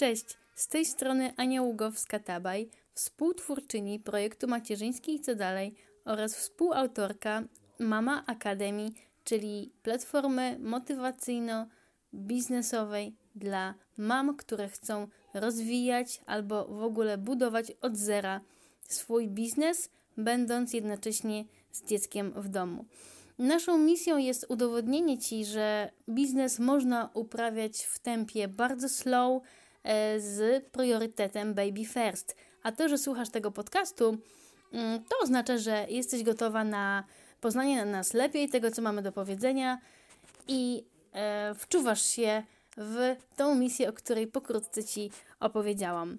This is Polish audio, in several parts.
Cześć, z tej strony Ania Ługowska-Tabaj, współtwórczyni projektu Macierzyński i co dalej oraz współautorka Mama Akademii, czyli platformy motywacyjno-biznesowej dla mam, które chcą rozwijać albo w ogóle budować od zera swój biznes, będąc jednocześnie z dzieckiem w domu. Naszą misją jest udowodnienie Ci, że biznes można uprawiać w tempie bardzo slow, z priorytetem baby first. A to, że słuchasz tego podcastu, mm, to oznacza, że jesteś gotowa na poznanie nas lepiej, tego, co mamy do powiedzenia i e, wczuwasz się w tą misję, o której pokrótce Ci opowiedziałam.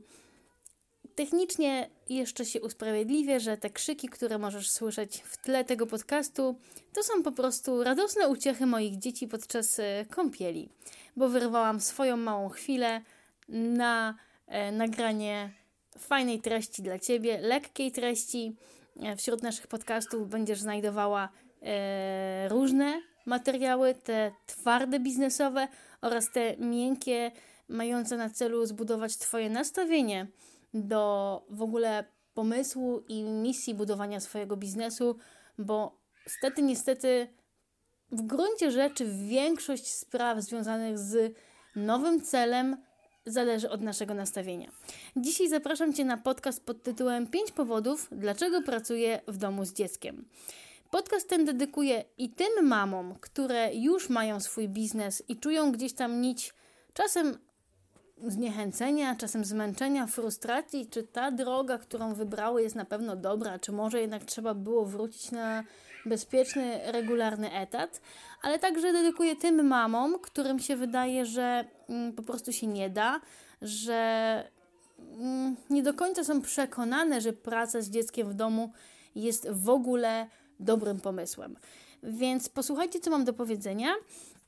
Technicznie jeszcze się usprawiedliwię, że te krzyki, które możesz słyszeć w tle tego podcastu, to są po prostu radosne uciechy moich dzieci podczas e, kąpieli, bo wyrwałam swoją małą chwilę na e, nagranie fajnej treści dla Ciebie, lekkiej treści. E, wśród naszych podcastów będziesz znajdowała e, różne materiały, te twarde biznesowe oraz te miękkie, mające na celu zbudować Twoje nastawienie do w ogóle pomysłu i misji budowania swojego biznesu, bo stety, niestety, w gruncie rzeczy większość spraw związanych z nowym celem zależy od naszego nastawienia. Dzisiaj zapraszam Cię na podcast pod tytułem 5 powodów, dlaczego pracuję w domu z dzieckiem. Podcast ten dedykuję i tym mamom, które już mają swój biznes i czują gdzieś tam nić czasem zniechęcenia, czasem zmęczenia, frustracji, czy ta droga, którą wybrały, jest na pewno dobra, czy może jednak trzeba było wrócić na bezpieczny, regularny etat, ale także dedykuję tym mamom, którym się wydaje, że mm, po prostu się nie da, że mm, nie do końca są przekonane, że praca z dzieckiem w domu jest w ogóle dobrym pomysłem. Więc posłuchajcie, co mam do powiedzenia.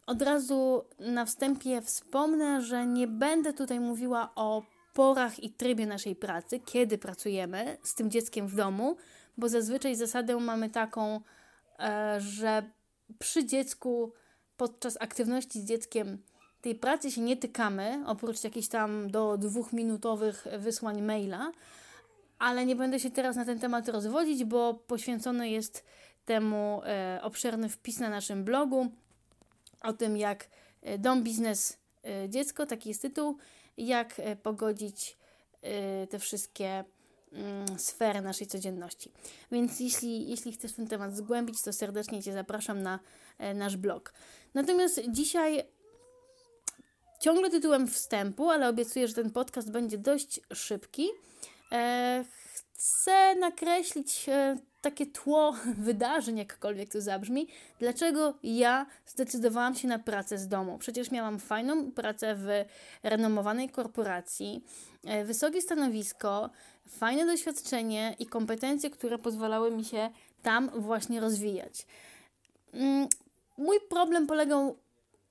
Od razu na wstępie wspomnę, że nie będę tutaj mówiła o porach i trybie naszej pracy, kiedy pracujemy z tym dzieckiem w domu, bo zazwyczaj zasadę mamy taką, że przy dziecku podczas aktywności z dzieckiem tej pracy się nie tykamy, oprócz jakichś tam do dwuchminutowych wysłań maila, ale nie będę się teraz na ten temat rozwodzić, bo poświęcony jest temu e, obszerny wpis na naszym blogu o tym, jak e, dom, biznes, e, dziecko, taki jest tytuł, jak e, pogodzić te wszystkie mm, sfery naszej codzienności. Więc jeśli, jeśli chcesz ten temat zgłębić, to serdecznie Cię zapraszam na nasz blog. Natomiast dzisiaj ciągle tytułem wstępu, ale obiecuję, że ten podcast będzie dość szybki. Chcę nakreślić takie tło wydarzeń, jakkolwiek to zabrzmi, dlaczego ja zdecydowałam się na pracę z domu. Przecież miałam fajną pracę w renomowanej korporacji, e, wysokie stanowisko, fajne doświadczenie i kompetencje, które pozwalały mi się tam właśnie rozwijać. Mm, mój problem polegał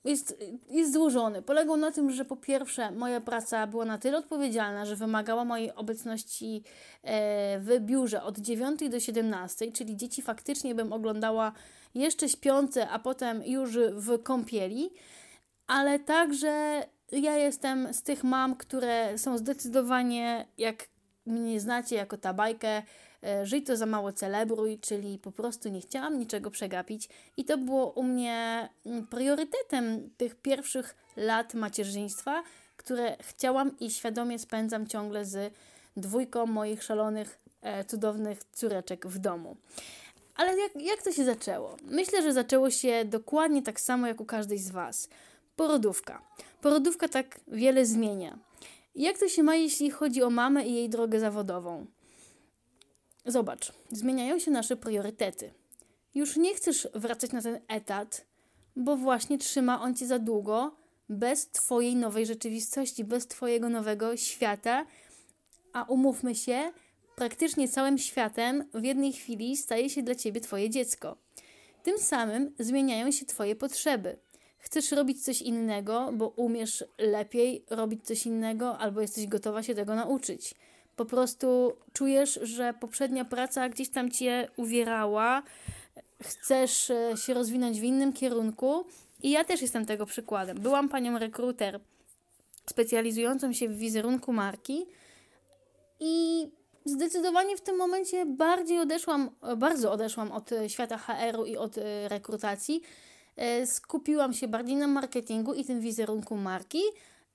jest, jest złożony. Polegał na tym, że po pierwsze moja praca była na tyle odpowiedzialna, że wymagała mojej obecności e, w biurze od 9 do 17, czyli dzieci faktycznie bym oglądała jeszcze śpiące, a potem już w kąpieli, ale także ja jestem z tych mam, które są zdecydowanie, jak mnie znacie jako ta bajkę, E, żyj to za mało celebruj, czyli po prostu nie chciałam niczego przegapić i to było u mnie mm, priorytetem tych pierwszych lat macierzyństwa, które chciałam i świadomie spędzam ciągle z dwójką moich szalonych, e, cudownych córeczek w domu. Ale jak, jak to się zaczęło? Myślę, że zaczęło się dokładnie tak samo jak u każdej z Was. Porodówka. Porodówka tak wiele zmienia. Jak to się ma, jeśli chodzi o mamę i jej drogę zawodową? Zobacz, zmieniają się nasze priorytety. Już nie chcesz wracać na ten etat, bo właśnie trzyma on cię za długo bez Twojej nowej rzeczywistości, bez Twojego nowego świata. A umówmy się, praktycznie całym światem w jednej chwili staje się dla Ciebie Twoje dziecko. Tym samym zmieniają się Twoje potrzeby. Chcesz robić coś innego, bo umiesz lepiej robić coś innego, albo jesteś gotowa się tego nauczyć po prostu czujesz, że poprzednia praca gdzieś tam cię uwierała, chcesz e, się rozwinąć w innym kierunku. I ja też jestem tego przykładem. Byłam panią rekruter specjalizującą się w wizerunku marki i zdecydowanie w tym momencie bardziej odeszłam, bardzo odeszłam od świata HR-u i od e, rekrutacji. E, skupiłam się bardziej na marketingu i tym wizerunku marki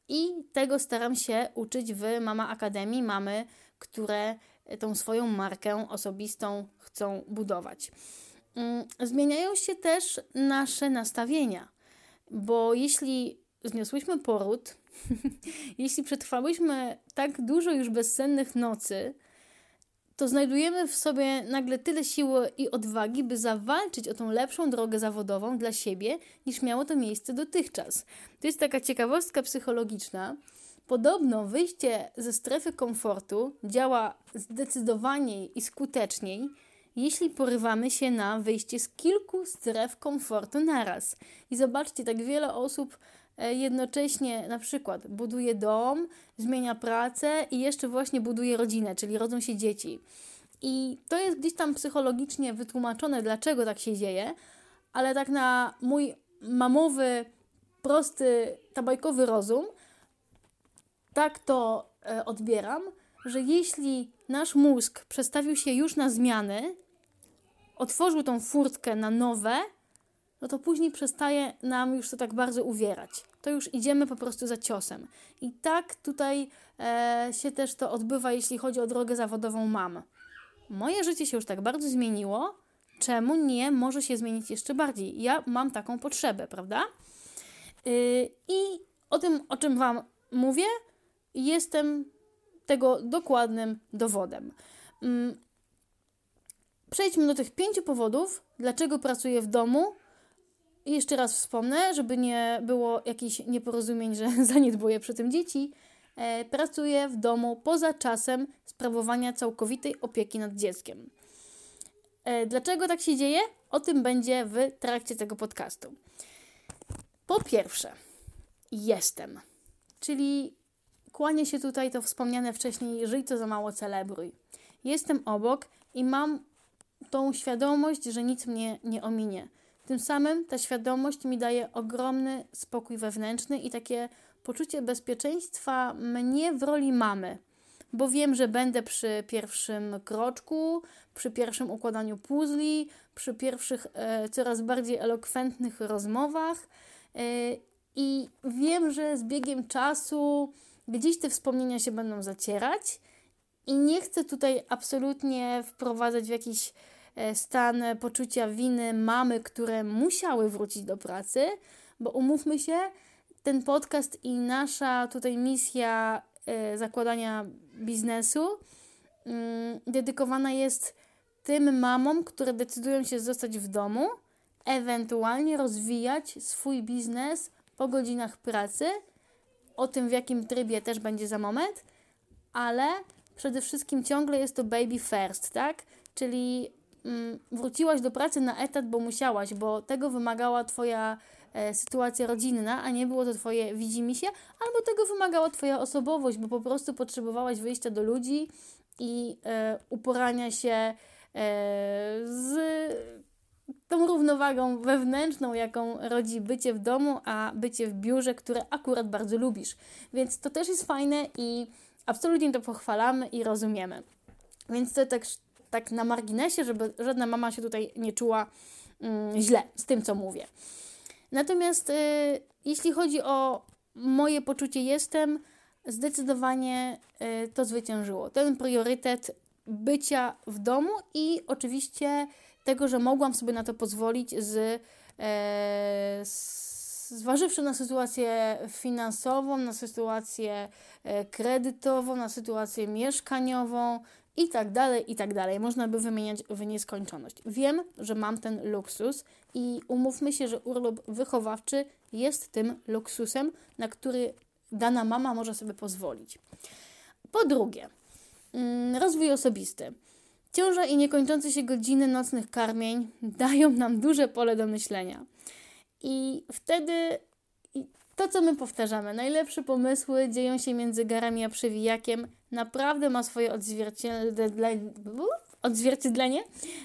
i tego staram się uczyć w Mama Akademii. Mamy, które tą swoją markę osobistą chcą budować. Mm, zmieniają się też nasze nastawienia, bo jeśli zniosłyśmy poród, jeśli przetrwałyśmy tak dużo już bezsennych nocy, to znajdujemy w sobie nagle tyle siły i odwagi, by zawalczyć o tą lepszą drogę zawodową dla siebie, niż miało to miejsce dotychczas. To jest taka ciekawostka psychologiczna. Podobno wyjście ze strefy komfortu działa zdecydowaniej i skuteczniej, jeśli porywamy się na wyjście z kilku stref komfortu naraz. I zobaczcie, tak wiele osób jednocześnie na przykład buduje dom, zmienia pracę i jeszcze właśnie buduje rodzinę, czyli rodzą się dzieci. I to jest gdzieś tam psychologicznie wytłumaczone, dlaczego tak się dzieje, ale tak na mój mamowy, prosty, tabajkowy rozum, tak to e, odbieram, że jeśli nasz mózg przestawił się już na zmiany, otworzył tą furtkę na nowe, no to później przestaje nam już to tak bardzo uwierać. To już idziemy po prostu za ciosem. I tak tutaj e, się też to odbywa, jeśli chodzi o drogę zawodową mam. Moje życie się już tak bardzo zmieniło, czemu nie może się zmienić jeszcze bardziej? Ja mam taką potrzebę, prawda? Yy, I o tym, o czym Wam mówię, jestem tego dokładnym dowodem. Yy, przejdźmy do tych pięciu powodów, dlaczego pracuję w domu jeszcze raz wspomnę, żeby nie było jakichś nieporozumień, że zaniedbuję przy tym dzieci. E, pracuję w domu poza czasem sprawowania całkowitej opieki nad dzieckiem. E, dlaczego tak się dzieje? O tym będzie w trakcie tego podcastu. Po pierwsze, jestem, czyli kłania się tutaj to wspomniane wcześniej, żyj to za mało celebruj. Jestem obok i mam tą świadomość, że nic mnie nie ominie. Tym samym ta świadomość mi daje ogromny spokój wewnętrzny i takie poczucie bezpieczeństwa mnie w roli mamy, bo wiem, że będę przy pierwszym kroczku, przy pierwszym układaniu puzli, przy pierwszych e, coraz bardziej elokwentnych rozmowach e, i wiem, że z biegiem czasu gdzieś te wspomnienia się będą zacierać i nie chcę tutaj absolutnie wprowadzać w jakiś stan poczucia winy mamy, które musiały wrócić do pracy, bo umówmy się, ten podcast i nasza tutaj misja e, zakładania biznesu mm, dedykowana jest tym mamom, które decydują się zostać w domu, ewentualnie rozwijać swój biznes po godzinach pracy. O tym, w jakim trybie też będzie za moment, ale przede wszystkim ciągle jest to baby first, tak? Czyli wróciłaś do pracy na etat, bo musiałaś, bo tego wymagała Twoja e, sytuacja rodzinna, a nie było to Twoje widzimisię, albo tego wymagała Twoja osobowość, bo po prostu potrzebowałaś wyjścia do ludzi i e, uporania się e, z tą równowagą wewnętrzną, jaką rodzi bycie w domu, a bycie w biurze, które akurat bardzo lubisz. Więc to też jest fajne i absolutnie to pochwalamy i rozumiemy. Więc to tak tak na marginesie, żeby żadna mama się tutaj nie czuła mm, źle z tym, co mówię. Natomiast y, jeśli chodzi o moje poczucie jestem, zdecydowanie y, to zwyciężyło. Ten priorytet bycia w domu i oczywiście tego, że mogłam sobie na to pozwolić z, e, zważywszy na sytuację finansową, na sytuację e, kredytową, na sytuację mieszkaniową, i tak dalej, i tak dalej. Można by wymieniać w nieskończoność. Wiem, że mam ten luksus i umówmy się, że urlop wychowawczy jest tym luksusem, na który dana mama może sobie pozwolić. Po drugie, mm, rozwój osobisty. Ciąża i niekończące się godziny nocnych karmień dają nam duże pole do myślenia. I wtedy to, co my powtarzamy, najlepsze pomysły dzieją się między garami a przewijakiem, naprawdę ma swoje odzwierciedlenie, odzwierciedlenie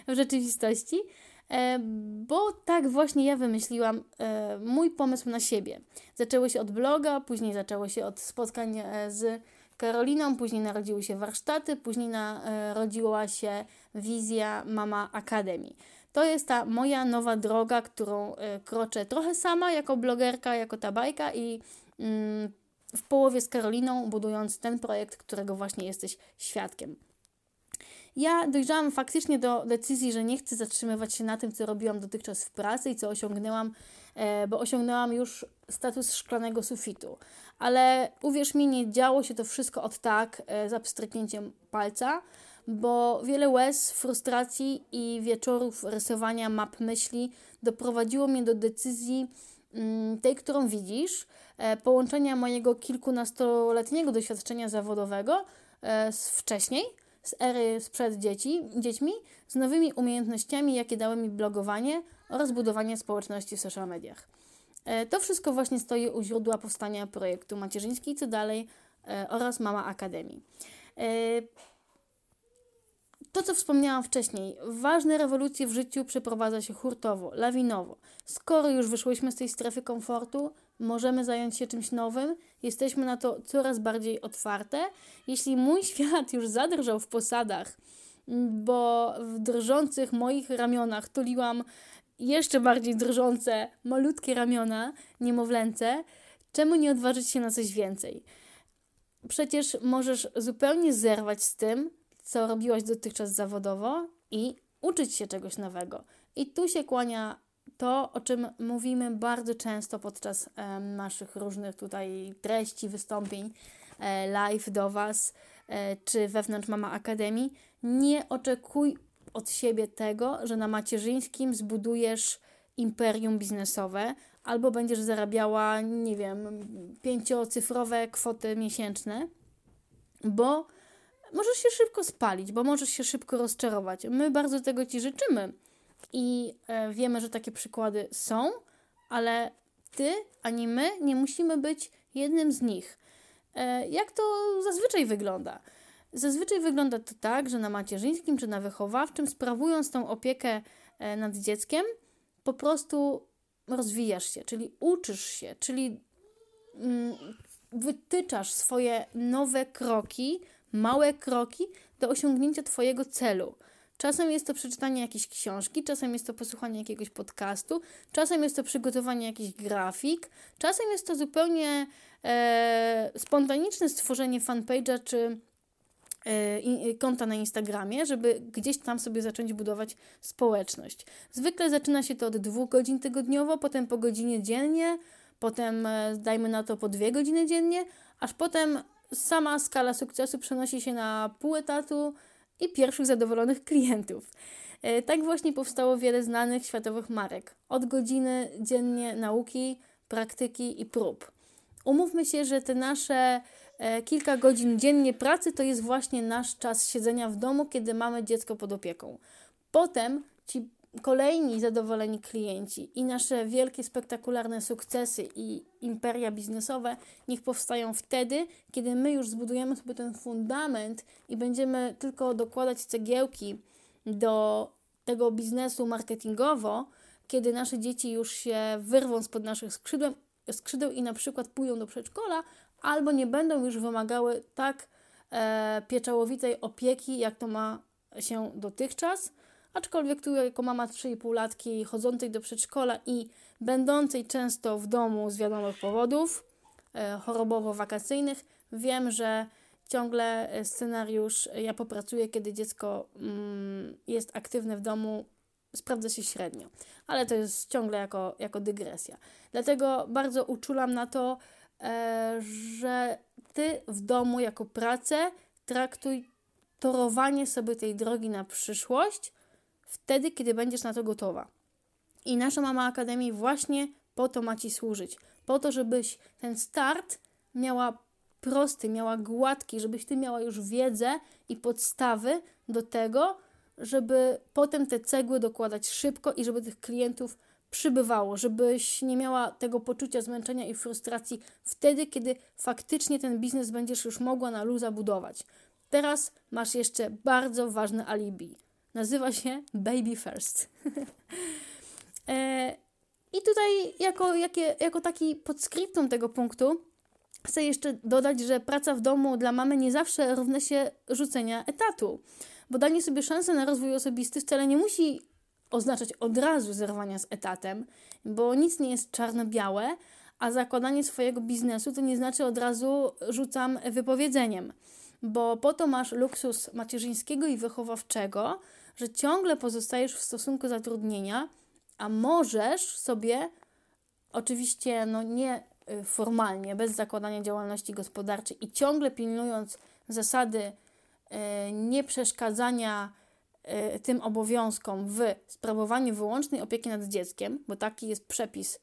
w rzeczywistości. e, bo tak właśnie ja wymyśliłam e, mój pomysł na siebie. Zaczęło się od bloga, później zaczęło się od spotkań e, z Karoliną, później narodziły się warsztaty, później narodziła się wizja Mama Akademii. To jest ta moja nowa droga, którą kroczę trochę sama jako blogerka, jako ta bajka i mm, w połowie z Karoliną, budując ten projekt, którego właśnie jesteś świadkiem. Ja dojrzałam faktycznie do decyzji, że nie chcę zatrzymywać się na tym, co robiłam dotychczas w pracy i co osiągnęłam, e, bo osiągnęłam już status szklanego sufitu. Ale uwierz mi, nie działo się to wszystko od tak, e, za pstryknięciem palca, bo wiele łez, frustracji i wieczorów rysowania map myśli doprowadziło mnie do decyzji mm, tej, którą widzisz, e, połączenia mojego kilkunastoletniego doświadczenia zawodowego z wcześniej – z ery sprzed dzieci, dziećmi z nowymi umiejętnościami, jakie dały mi blogowanie oraz budowanie społeczności w social mediach. E, to wszystko właśnie stoi u źródła powstania projektu Macierzyński Co Dalej e, oraz Mama Akademii. To, co wspomniałam wcześniej, ważne rewolucje w życiu przeprowadza się hurtowo, lawinowo. Skoro już wyszłyśmy z tej strefy komfortu, możemy zająć się czymś nowym, jesteśmy na to coraz bardziej otwarte. Jeśli mój świat już zadrżał w posadach, bo w drżących moich ramionach tuliłam jeszcze bardziej drżące, malutkie ramiona, niemowlęce, czemu nie odważyć się na coś więcej? Przecież możesz zupełnie zerwać z tym, co robiłaś dotychczas zawodowo i uczyć się czegoś nowego. I tu się kłania to, o czym mówimy bardzo często podczas e, naszych różnych tutaj treści, wystąpień e, live do Was, e, czy wewnątrz Mama Akademii, nie oczekuj od siebie tego, że na macierzyńskim zbudujesz imperium biznesowe albo będziesz zarabiała, nie wiem, pięciocyfrowe kwoty miesięczne, bo możesz się szybko spalić, bo możesz się szybko rozczarować. My bardzo tego Ci życzymy i e, wiemy, że takie przykłady są, ale Ty ani my nie musimy być jednym z nich. E, jak to zazwyczaj wygląda? Zazwyczaj wygląda to tak, że na macierzyńskim czy na wychowawczym, sprawując tą opiekę e, nad dzieckiem, po prostu rozwijasz się, czyli uczysz się, czyli mm, wytyczasz swoje nowe kroki małe kroki do osiągnięcia Twojego celu. Czasem jest to przeczytanie jakiejś książki, czasem jest to posłuchanie jakiegoś podcastu, czasem jest to przygotowanie jakichś grafik, czasem jest to zupełnie e, spontaniczne stworzenie fanpage'a czy e, konta na Instagramie, żeby gdzieś tam sobie zacząć budować społeczność. Zwykle zaczyna się to od dwóch godzin tygodniowo, potem po godzinie dziennie, potem e, dajmy na to po dwie godziny dziennie, aż potem sama skala sukcesu przenosi się na pół etatu i pierwszych zadowolonych klientów. E, tak właśnie powstało wiele znanych światowych marek. Od godziny dziennie nauki, praktyki i prób. Umówmy się, że te nasze e, kilka godzin dziennie pracy to jest właśnie nasz czas siedzenia w domu, kiedy mamy dziecko pod opieką. Potem ci kolejni zadowoleni klienci i nasze wielkie, spektakularne sukcesy i imperia biznesowe niech powstają wtedy, kiedy my już zbudujemy sobie ten fundament i będziemy tylko dokładać cegiełki do tego biznesu marketingowo, kiedy nasze dzieci już się wyrwą spod naszych skrzydeł, skrzydeł i na przykład pójdą do przedszkola, albo nie będą już wymagały tak e, pieczałowitej opieki, jak to ma się dotychczas Aczkolwiek tu jako mama 3,5 latki chodzącej do przedszkola i będącej często w domu z wiadomych powodów e, chorobowo-wakacyjnych, wiem, że ciągle e, scenariusz e, ja popracuję, kiedy dziecko mm, jest aktywne w domu, sprawdza się średnio. Ale to jest ciągle jako, jako dygresja. Dlatego bardzo uczulam na to, że ty w domu jako pracę traktuj torowanie sobie tej drogi na przyszłość wtedy, kiedy będziesz na to gotowa. I nasza Mama Akademii właśnie po to ma Ci służyć. Po to, żebyś ten start miała prosty, miała gładki, żebyś Ty miała już wiedzę i podstawy do tego, żeby potem te cegły dokładać szybko i żeby tych klientów przybywało, żebyś nie miała tego poczucia zmęczenia i frustracji wtedy, kiedy faktycznie ten biznes będziesz już mogła na luza budować. Teraz masz jeszcze bardzo ważne alibi nazywa się Baby First. e, I tutaj, jako, jakie, jako taki podskryptum tego punktu, chcę jeszcze dodać, że praca w domu dla mamy nie zawsze równa się rzucenia etatu, bo danie sobie szansy na rozwój osobisty wcale nie musi oznaczać od razu zerwania z etatem, bo nic nie jest czarno-białe, a zakładanie swojego biznesu to nie znaczy od razu rzucam wypowiedzeniem, bo po to masz luksus macierzyńskiego i wychowawczego, że ciągle pozostajesz w stosunku zatrudnienia, a możesz sobie, oczywiście no nie y, formalnie, bez zakładania działalności gospodarczej i ciągle pilnując zasady y, nieprzeszkadzania y, tym obowiązkom w sprawowaniu wyłącznej opieki nad dzieckiem, bo taki jest przepis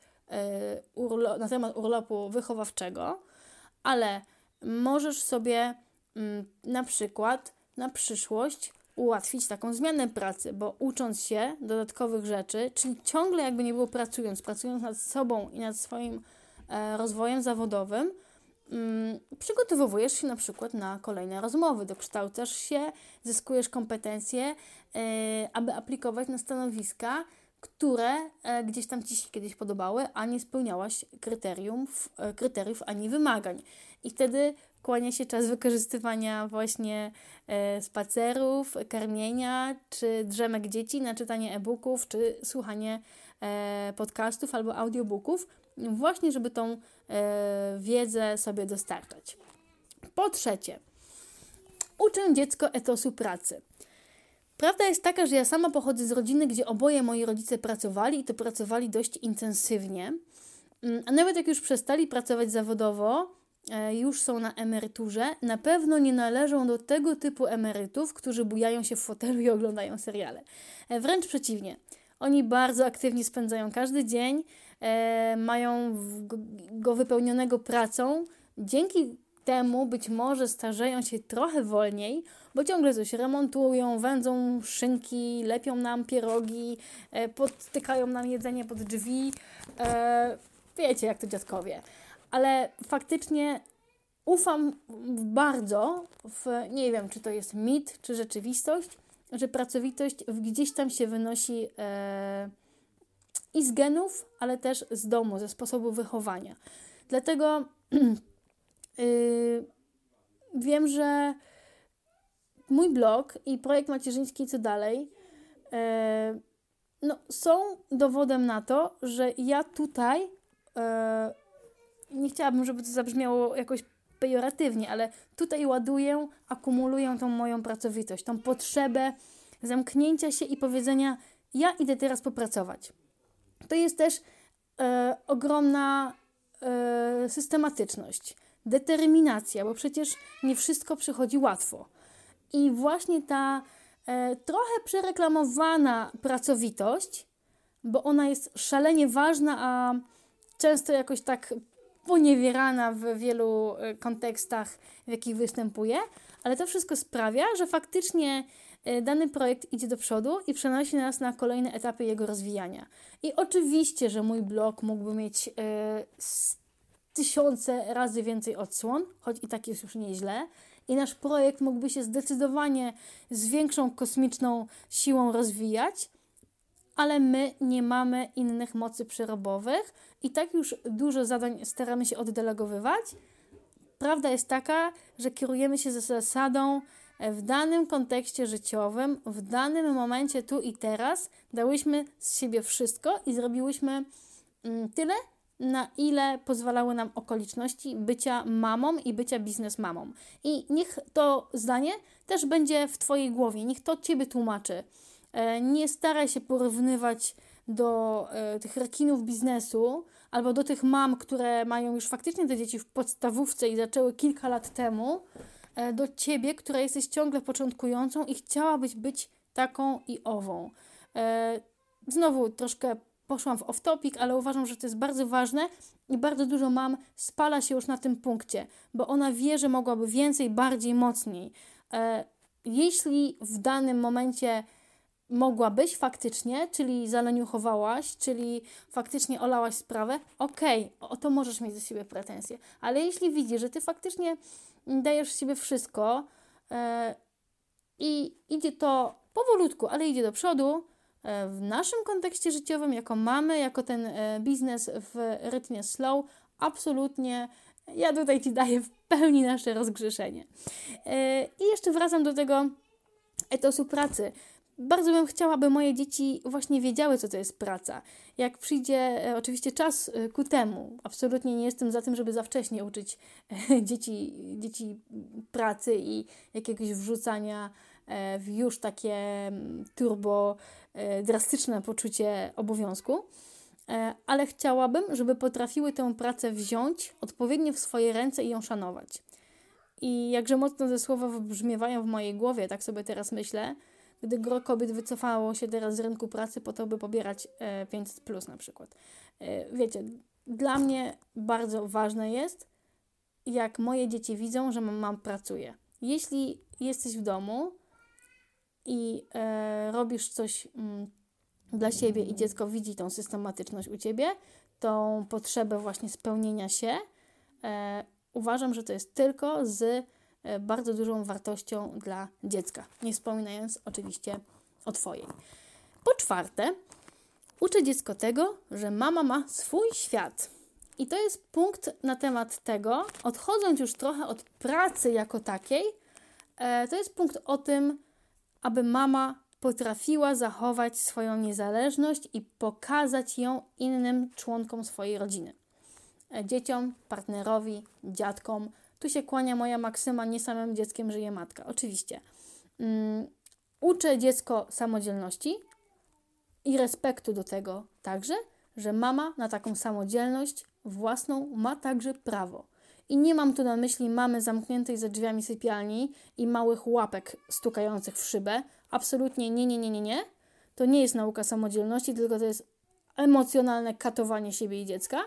na temat urlopu wychowawczego, ale możesz sobie mm, na przykład na przyszłość ułatwić taką zmianę pracy, bo ucząc się dodatkowych rzeczy, czyli ciągle jakby nie było pracując, pracując nad sobą i nad swoim e, rozwojem zawodowym, mm, przygotowujesz się na przykład na kolejne rozmowy, dokształcasz się, zyskujesz kompetencje, e, aby aplikować na stanowiska, które e, gdzieś tam Ci się kiedyś podobały, a nie spełniałaś kryteriów, e, kryteriów ani wymagań. I wtedy kłania się czas wykorzystywania właśnie e, spacerów, karmienia, czy drzemek dzieci na czytanie e-booków, czy słuchanie e, podcastów albo audiobooków, właśnie żeby tą e, wiedzę sobie dostarczać. Po trzecie, uczę dziecko etosu pracy. Prawda jest taka, że ja sama pochodzę z rodziny, gdzie oboje moi rodzice pracowali i to pracowali dość intensywnie. Mm, a nawet jak już przestali pracować zawodowo, już są na emeryturze, na pewno nie należą do tego typu emerytów, którzy bujają się w fotelu i oglądają seriale. E, wręcz przeciwnie. Oni bardzo aktywnie spędzają każdy dzień, e, mają go wypełnionego pracą. Dzięki temu być może starzeją się trochę wolniej, bo ciągle coś remontują, wędzą szynki, lepią nam pierogi, e, podtykają nam jedzenie pod drzwi. E, wiecie, jak to dziadkowie. Ale faktycznie ufam bardzo w, nie wiem, czy to jest mit, czy rzeczywistość, że pracowitość gdzieś tam się wynosi e, i z genów, ale też z domu, ze sposobu wychowania. Dlatego yy, wiem, że mój blog i projekt macierzyński Co Dalej e, no, są dowodem na to, że ja tutaj e, nie chciałabym, żeby to zabrzmiało jakoś pejoratywnie, ale tutaj ładuję, akumuluję tą moją pracowitość, tą potrzebę zamknięcia się i powiedzenia: Ja idę teraz popracować. To jest też e, ogromna e, systematyczność, determinacja, bo przecież nie wszystko przychodzi łatwo. I właśnie ta e, trochę przereklamowana pracowitość, bo ona jest szalenie ważna, a często jakoś tak poniewierana w wielu e, kontekstach, w jakich występuje, ale to wszystko sprawia, że faktycznie e, dany projekt idzie do przodu i przenosi nas na kolejne etapy jego rozwijania. I oczywiście, że mój blog mógłby mieć e, tysiące razy więcej odsłon, choć i tak jest już nieźle, i nasz projekt mógłby się zdecydowanie z większą kosmiczną siłą rozwijać, ale my nie mamy innych mocy przerobowych i tak już dużo zadań staramy się oddelegowywać. Prawda jest taka, że kierujemy się zasadą e, w danym kontekście życiowym, w danym momencie tu i teraz dałyśmy z siebie wszystko i zrobiłyśmy mm, tyle, na ile pozwalały nam okoliczności bycia mamą i bycia biznesmamą. I niech to zdanie też będzie w Twojej głowie, niech to Ciebie tłumaczy. E, nie staraj się porównywać do e, tych rekinów biznesu albo do tych mam, które mają już faktycznie te dzieci w podstawówce i zaczęły kilka lat temu, e, do Ciebie, która jesteś ciągle początkującą i chciałabyś być taką i ową. Znowu troszkę poszłam w off-topic, ale uważam, że to jest bardzo ważne i bardzo dużo mam spala się już na tym punkcie, bo ona wie, że mogłaby więcej, bardziej, mocniej. Jeśli w danym momencie mogłabyś faktycznie, czyli zaleniuchowałaś, czyli faktycznie olałaś sprawę, okej, okay, o to możesz mieć do siebie pretensje. Ale jeśli widzisz, że ty faktycznie dajesz z siebie wszystko e, i idzie to powolutku, ale idzie do przodu. E, w naszym kontekście życiowym, jako mamy, jako ten e, biznes w rytmie slow, absolutnie ja tutaj Ci daję w pełni nasze rozgrzeszenie. I jeszcze wracam do tego etosu pracy. Bardzo bym chciała, by moje dzieci właśnie wiedziały, co to jest praca. Jak przyjdzie oczywiście czas ku temu, absolutnie nie jestem za tym, żeby za wcześnie uczyć dzieci, dzieci pracy i jakiegoś wrzucania w już takie mm, turbo E, drastyczne poczucie obowiązku, e, ale chciałabym, żeby potrafiły tę pracę wziąć odpowiednio w swoje ręce i ją szanować. I jakże mocno te słowa wybrzmiewają w mojej głowie, tak sobie teraz myślę, gdy gro kobiet wycofało się teraz z rynku pracy po to, by pobierać 500 e, plus na przykład. Wiecie, dla mnie bardzo ważne jest, jak moje dzieci widzą, że mam pracuje. Jeśli jesteś w domu, i e, robisz coś mm, dla siebie i dziecko widzi tą systematyczność u ciebie, tą potrzebę właśnie spełnienia się, e, uważam, że to jest tylko z e, bardzo dużą wartością dla dziecka. Nie wspominając oczywiście o Twojej. Po czwarte, uczę dziecko tego, że mama ma swój świat. I to jest punkt na temat tego, odchodząc już trochę od pracy jako takiej, e, to jest punkt o tym, aby mama potrafiła zachować swoją niezależność i pokazać ją innym członkom swojej rodziny. E, dzieciom, partnerowi, dziadkom. Tu się kłania moja maksyma, nie samym dzieckiem żyje matka. Oczywiście. Um, uczę dziecko samodzielności i respektu do tego także, że mama na taką samodzielność własną ma także prawo. I nie mam tu na myśli mamy zamkniętej za drzwiami sypialni i małych łapek stukających w szybę. Absolutnie nie, nie, nie, nie, nie. To nie jest nauka samodzielności, tylko to jest emocjonalne katowanie siebie i dziecka.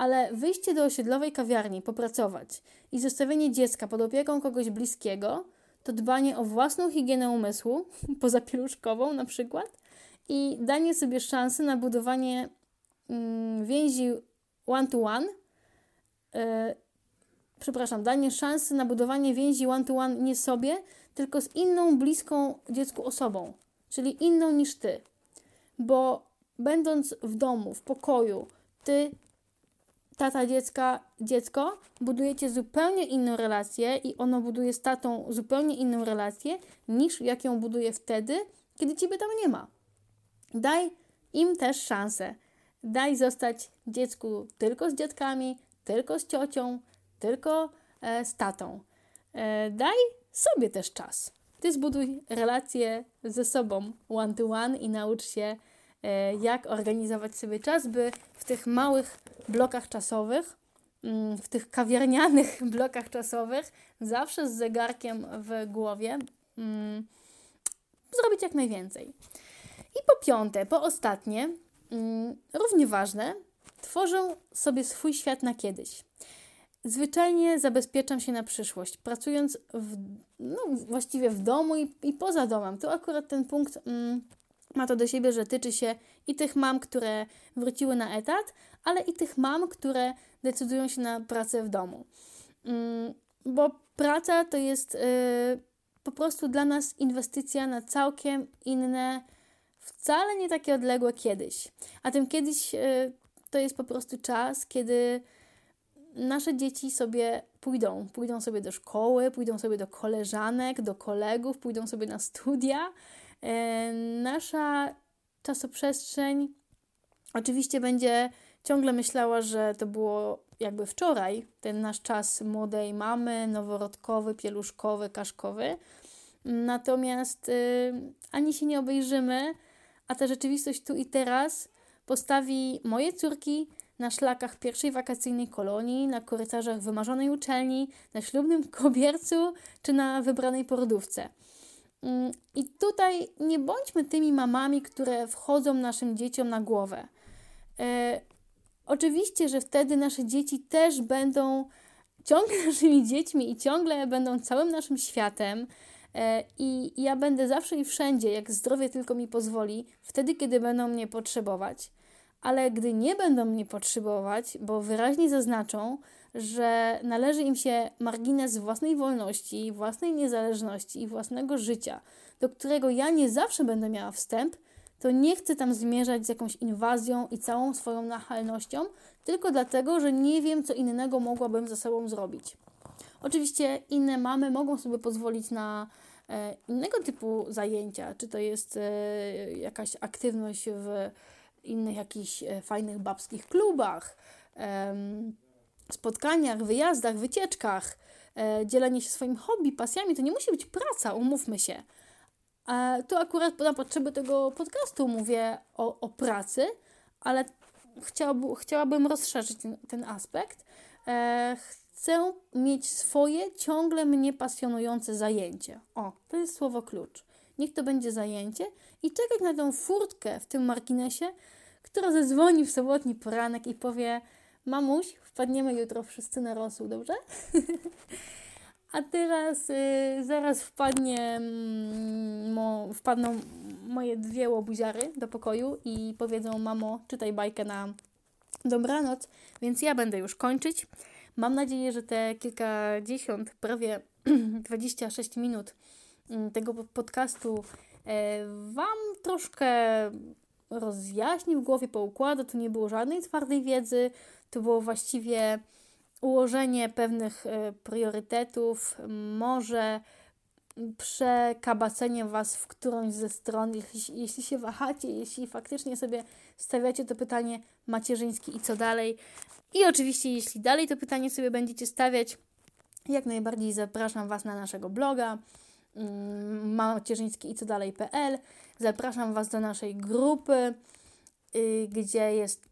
Ale wyjście do osiedlowej kawiarni, popracować i zostawienie dziecka pod opieką kogoś bliskiego, to dbanie o własną higienę umysłu, pozapieluszkową na przykład, i danie sobie szansy na budowanie mm, więzi one-to-one, yy, przepraszam, danie szansy na budowanie więzi one-to-one nie sobie, tylko z inną bliską dziecku osobą, czyli inną niż ty. Bo będąc w domu, w pokoju, ty, tata dziecka, dziecko, budujecie zupełnie inną relację i ono buduje z tatą zupełnie inną relację niż jak ją buduje wtedy, kiedy ciebie tam nie ma. Daj im też szansę. Daj zostać dziecku tylko z dziadkami, tylko z ciocią, tylko e, z tatą. E, daj sobie też czas. Ty zbuduj relacje ze sobą one to one i naucz się, e, jak organizować sobie czas, by w tych małych blokach czasowych, mm, w tych kawiarnianych blokach czasowych, zawsze z zegarkiem w głowie, mm, zrobić jak najwięcej. I po piąte, po ostatnie, mm, równie ważne, tworzę sobie swój świat na kiedyś. Zwyczajnie zabezpieczam się na przyszłość, pracując w, no, właściwie w domu i, i poza domem. Tu akurat ten punkt mm, ma to do siebie, że tyczy się i tych mam, które wróciły na etat, ale i tych mam, które decydują się na pracę w domu. Mm, bo praca to jest y, po prostu dla nas inwestycja na całkiem inne, wcale nie takie odległe kiedyś. A tym kiedyś y, to jest po prostu czas, kiedy nasze dzieci sobie pójdą. Pójdą sobie do szkoły, pójdą sobie do koleżanek, do kolegów, pójdą sobie na studia. E, nasza czasoprzestrzeń oczywiście będzie ciągle myślała, że to było jakby wczoraj, ten nasz czas młodej mamy, noworodkowy, pieluszkowy, kaszkowy. Natomiast y, ani się nie obejrzymy, a ta rzeczywistość tu i teraz postawi moje córki na szlakach pierwszej wakacyjnej kolonii, na korytarzach wymarzonej uczelni, na ślubnym kobiercu czy na wybranej porodówce. Mm, I tutaj nie bądźmy tymi mamami, które wchodzą naszym dzieciom na głowę. E, oczywiście, że wtedy nasze dzieci też będą ciągle naszymi dziećmi i ciągle będą całym naszym światem. E, I ja będę zawsze i wszędzie, jak zdrowie tylko mi pozwoli, wtedy, kiedy będą mnie potrzebować ale gdy nie będą mnie potrzebować, bo wyraźnie zaznaczą, że należy im się margines własnej wolności, własnej niezależności i własnego życia, do którego ja nie zawsze będę miała wstęp, to nie chcę tam zmierzać z jakąś inwazją i całą swoją nachalnością, tylko dlatego, że nie wiem, co innego mogłabym ze sobą zrobić. Oczywiście inne mamy mogą sobie pozwolić na e, innego typu zajęcia, czy to jest e, jakaś aktywność w innych jakichś e, fajnych babskich klubach, spotkaniach, wyjazdach, wycieczkach, dzielenie się swoim hobby, pasjami. To nie musi być praca, umówmy się. Tu akurat na potrzeby tego podcastu mówię o, o pracy, ale chciałby, chciałabym rozszerzyć ten, ten aspekt. Chcę mieć swoje, ciągle mnie pasjonujące zajęcie. O, to jest słowo klucz. Niech to będzie zajęcie i czekać na tą furtkę w tym marginesie, która zadzwoni w sobotni poranek i powie: Mamuś, wpadniemy jutro wszyscy na rosół, dobrze? A teraz y, zaraz wpadnie, mm, mo, wpadną moje dwie łobuziary do pokoju i powiedzą: Mamo, czytaj bajkę na dobranoc, więc ja będę już kończyć. Mam nadzieję, że te kilkadziesiąt, prawie 26 minut mm, tego podcastu e, Wam troszkę rozjaśni w głowie, poukłada. Tu nie było żadnej twardej wiedzy, to było właściwie ułożenie pewnych e, priorytetów, może przekabacenie Was w którąś ze stron, jeśli, jeśli się wahacie, jeśli faktycznie sobie stawiacie to pytanie macierzyńskie i co dalej, i oczywiście, jeśli dalej to pytanie sobie będziecie stawiać, jak najbardziej zapraszam Was na naszego bloga macierzyński i co dalej.pl. Zapraszam Was do naszej grupy, y, gdzie jest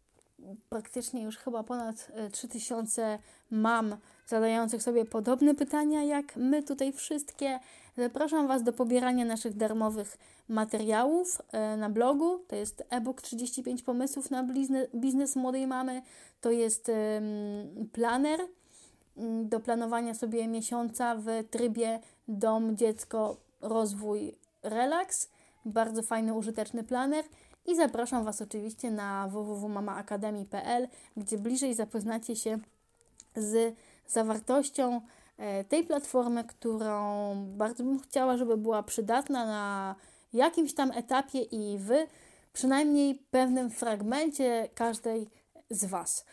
praktycznie już chyba ponad 3000 y, mam zadających sobie podobne pytania jak my tutaj wszystkie. Zapraszam Was do pobierania naszych darmowych materiałów e, na blogu. To jest e-book 35 pomysłów na biznes młodej mamy. To jest planer mm, do planowania sobie miesiąca w trybie dom, dziecko, rozwój, relaks. Bardzo fajny, użyteczny planer. I zapraszam Was oczywiście na www.mamaakademii.pl, gdzie bliżej zapoznacie się z zawartością e, tej platformy, którą bardzo bym chciała, żeby była przydatna na jakimś tam etapie i w przynajmniej pewnym fragmencie każdej z Was.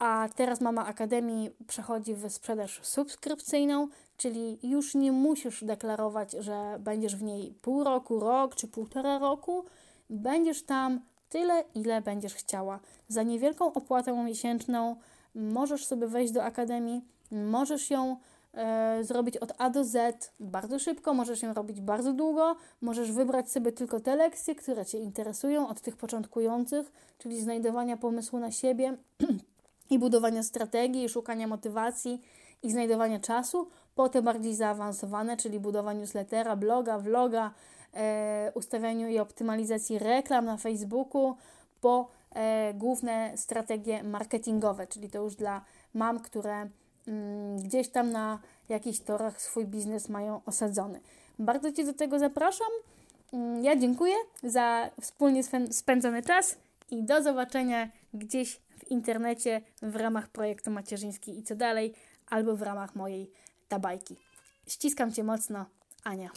A teraz Mama Akademii przechodzi w sprzedaż subskrypcyjną, czyli już nie musisz deklarować, że będziesz w niej pół roku, rok czy półtora roku. Będziesz tam tyle, ile będziesz chciała. Za niewielką opłatę miesięczną możesz sobie wejść do Akademii, możesz ją e, zrobić od A do Z bardzo szybko, możesz ją robić bardzo długo, możesz wybrać sobie tylko te lekcje, które Cię interesują, od tych początkujących, czyli znajdowania pomysłu na siebie i budowania strategii, i szukania motywacji i znajdowania czasu, po te bardziej zaawansowane, czyli budowa newslettera, bloga, vloga, e, ustawianiu i optymalizacji reklam na Facebooku, po e, główne strategie marketingowe, czyli to już dla mam, które mm, gdzieś tam na jakichś torach swój biznes mają osadzony. Bardzo Cię do tego zapraszam. Mm, ja dziękuję za wspólnie spędzony czas i do zobaczenia gdzieś w internecie w ramach projektu Macierzyński i co dalej, albo w ramach mojej tabajki. Ściskam Cię mocno, Ania.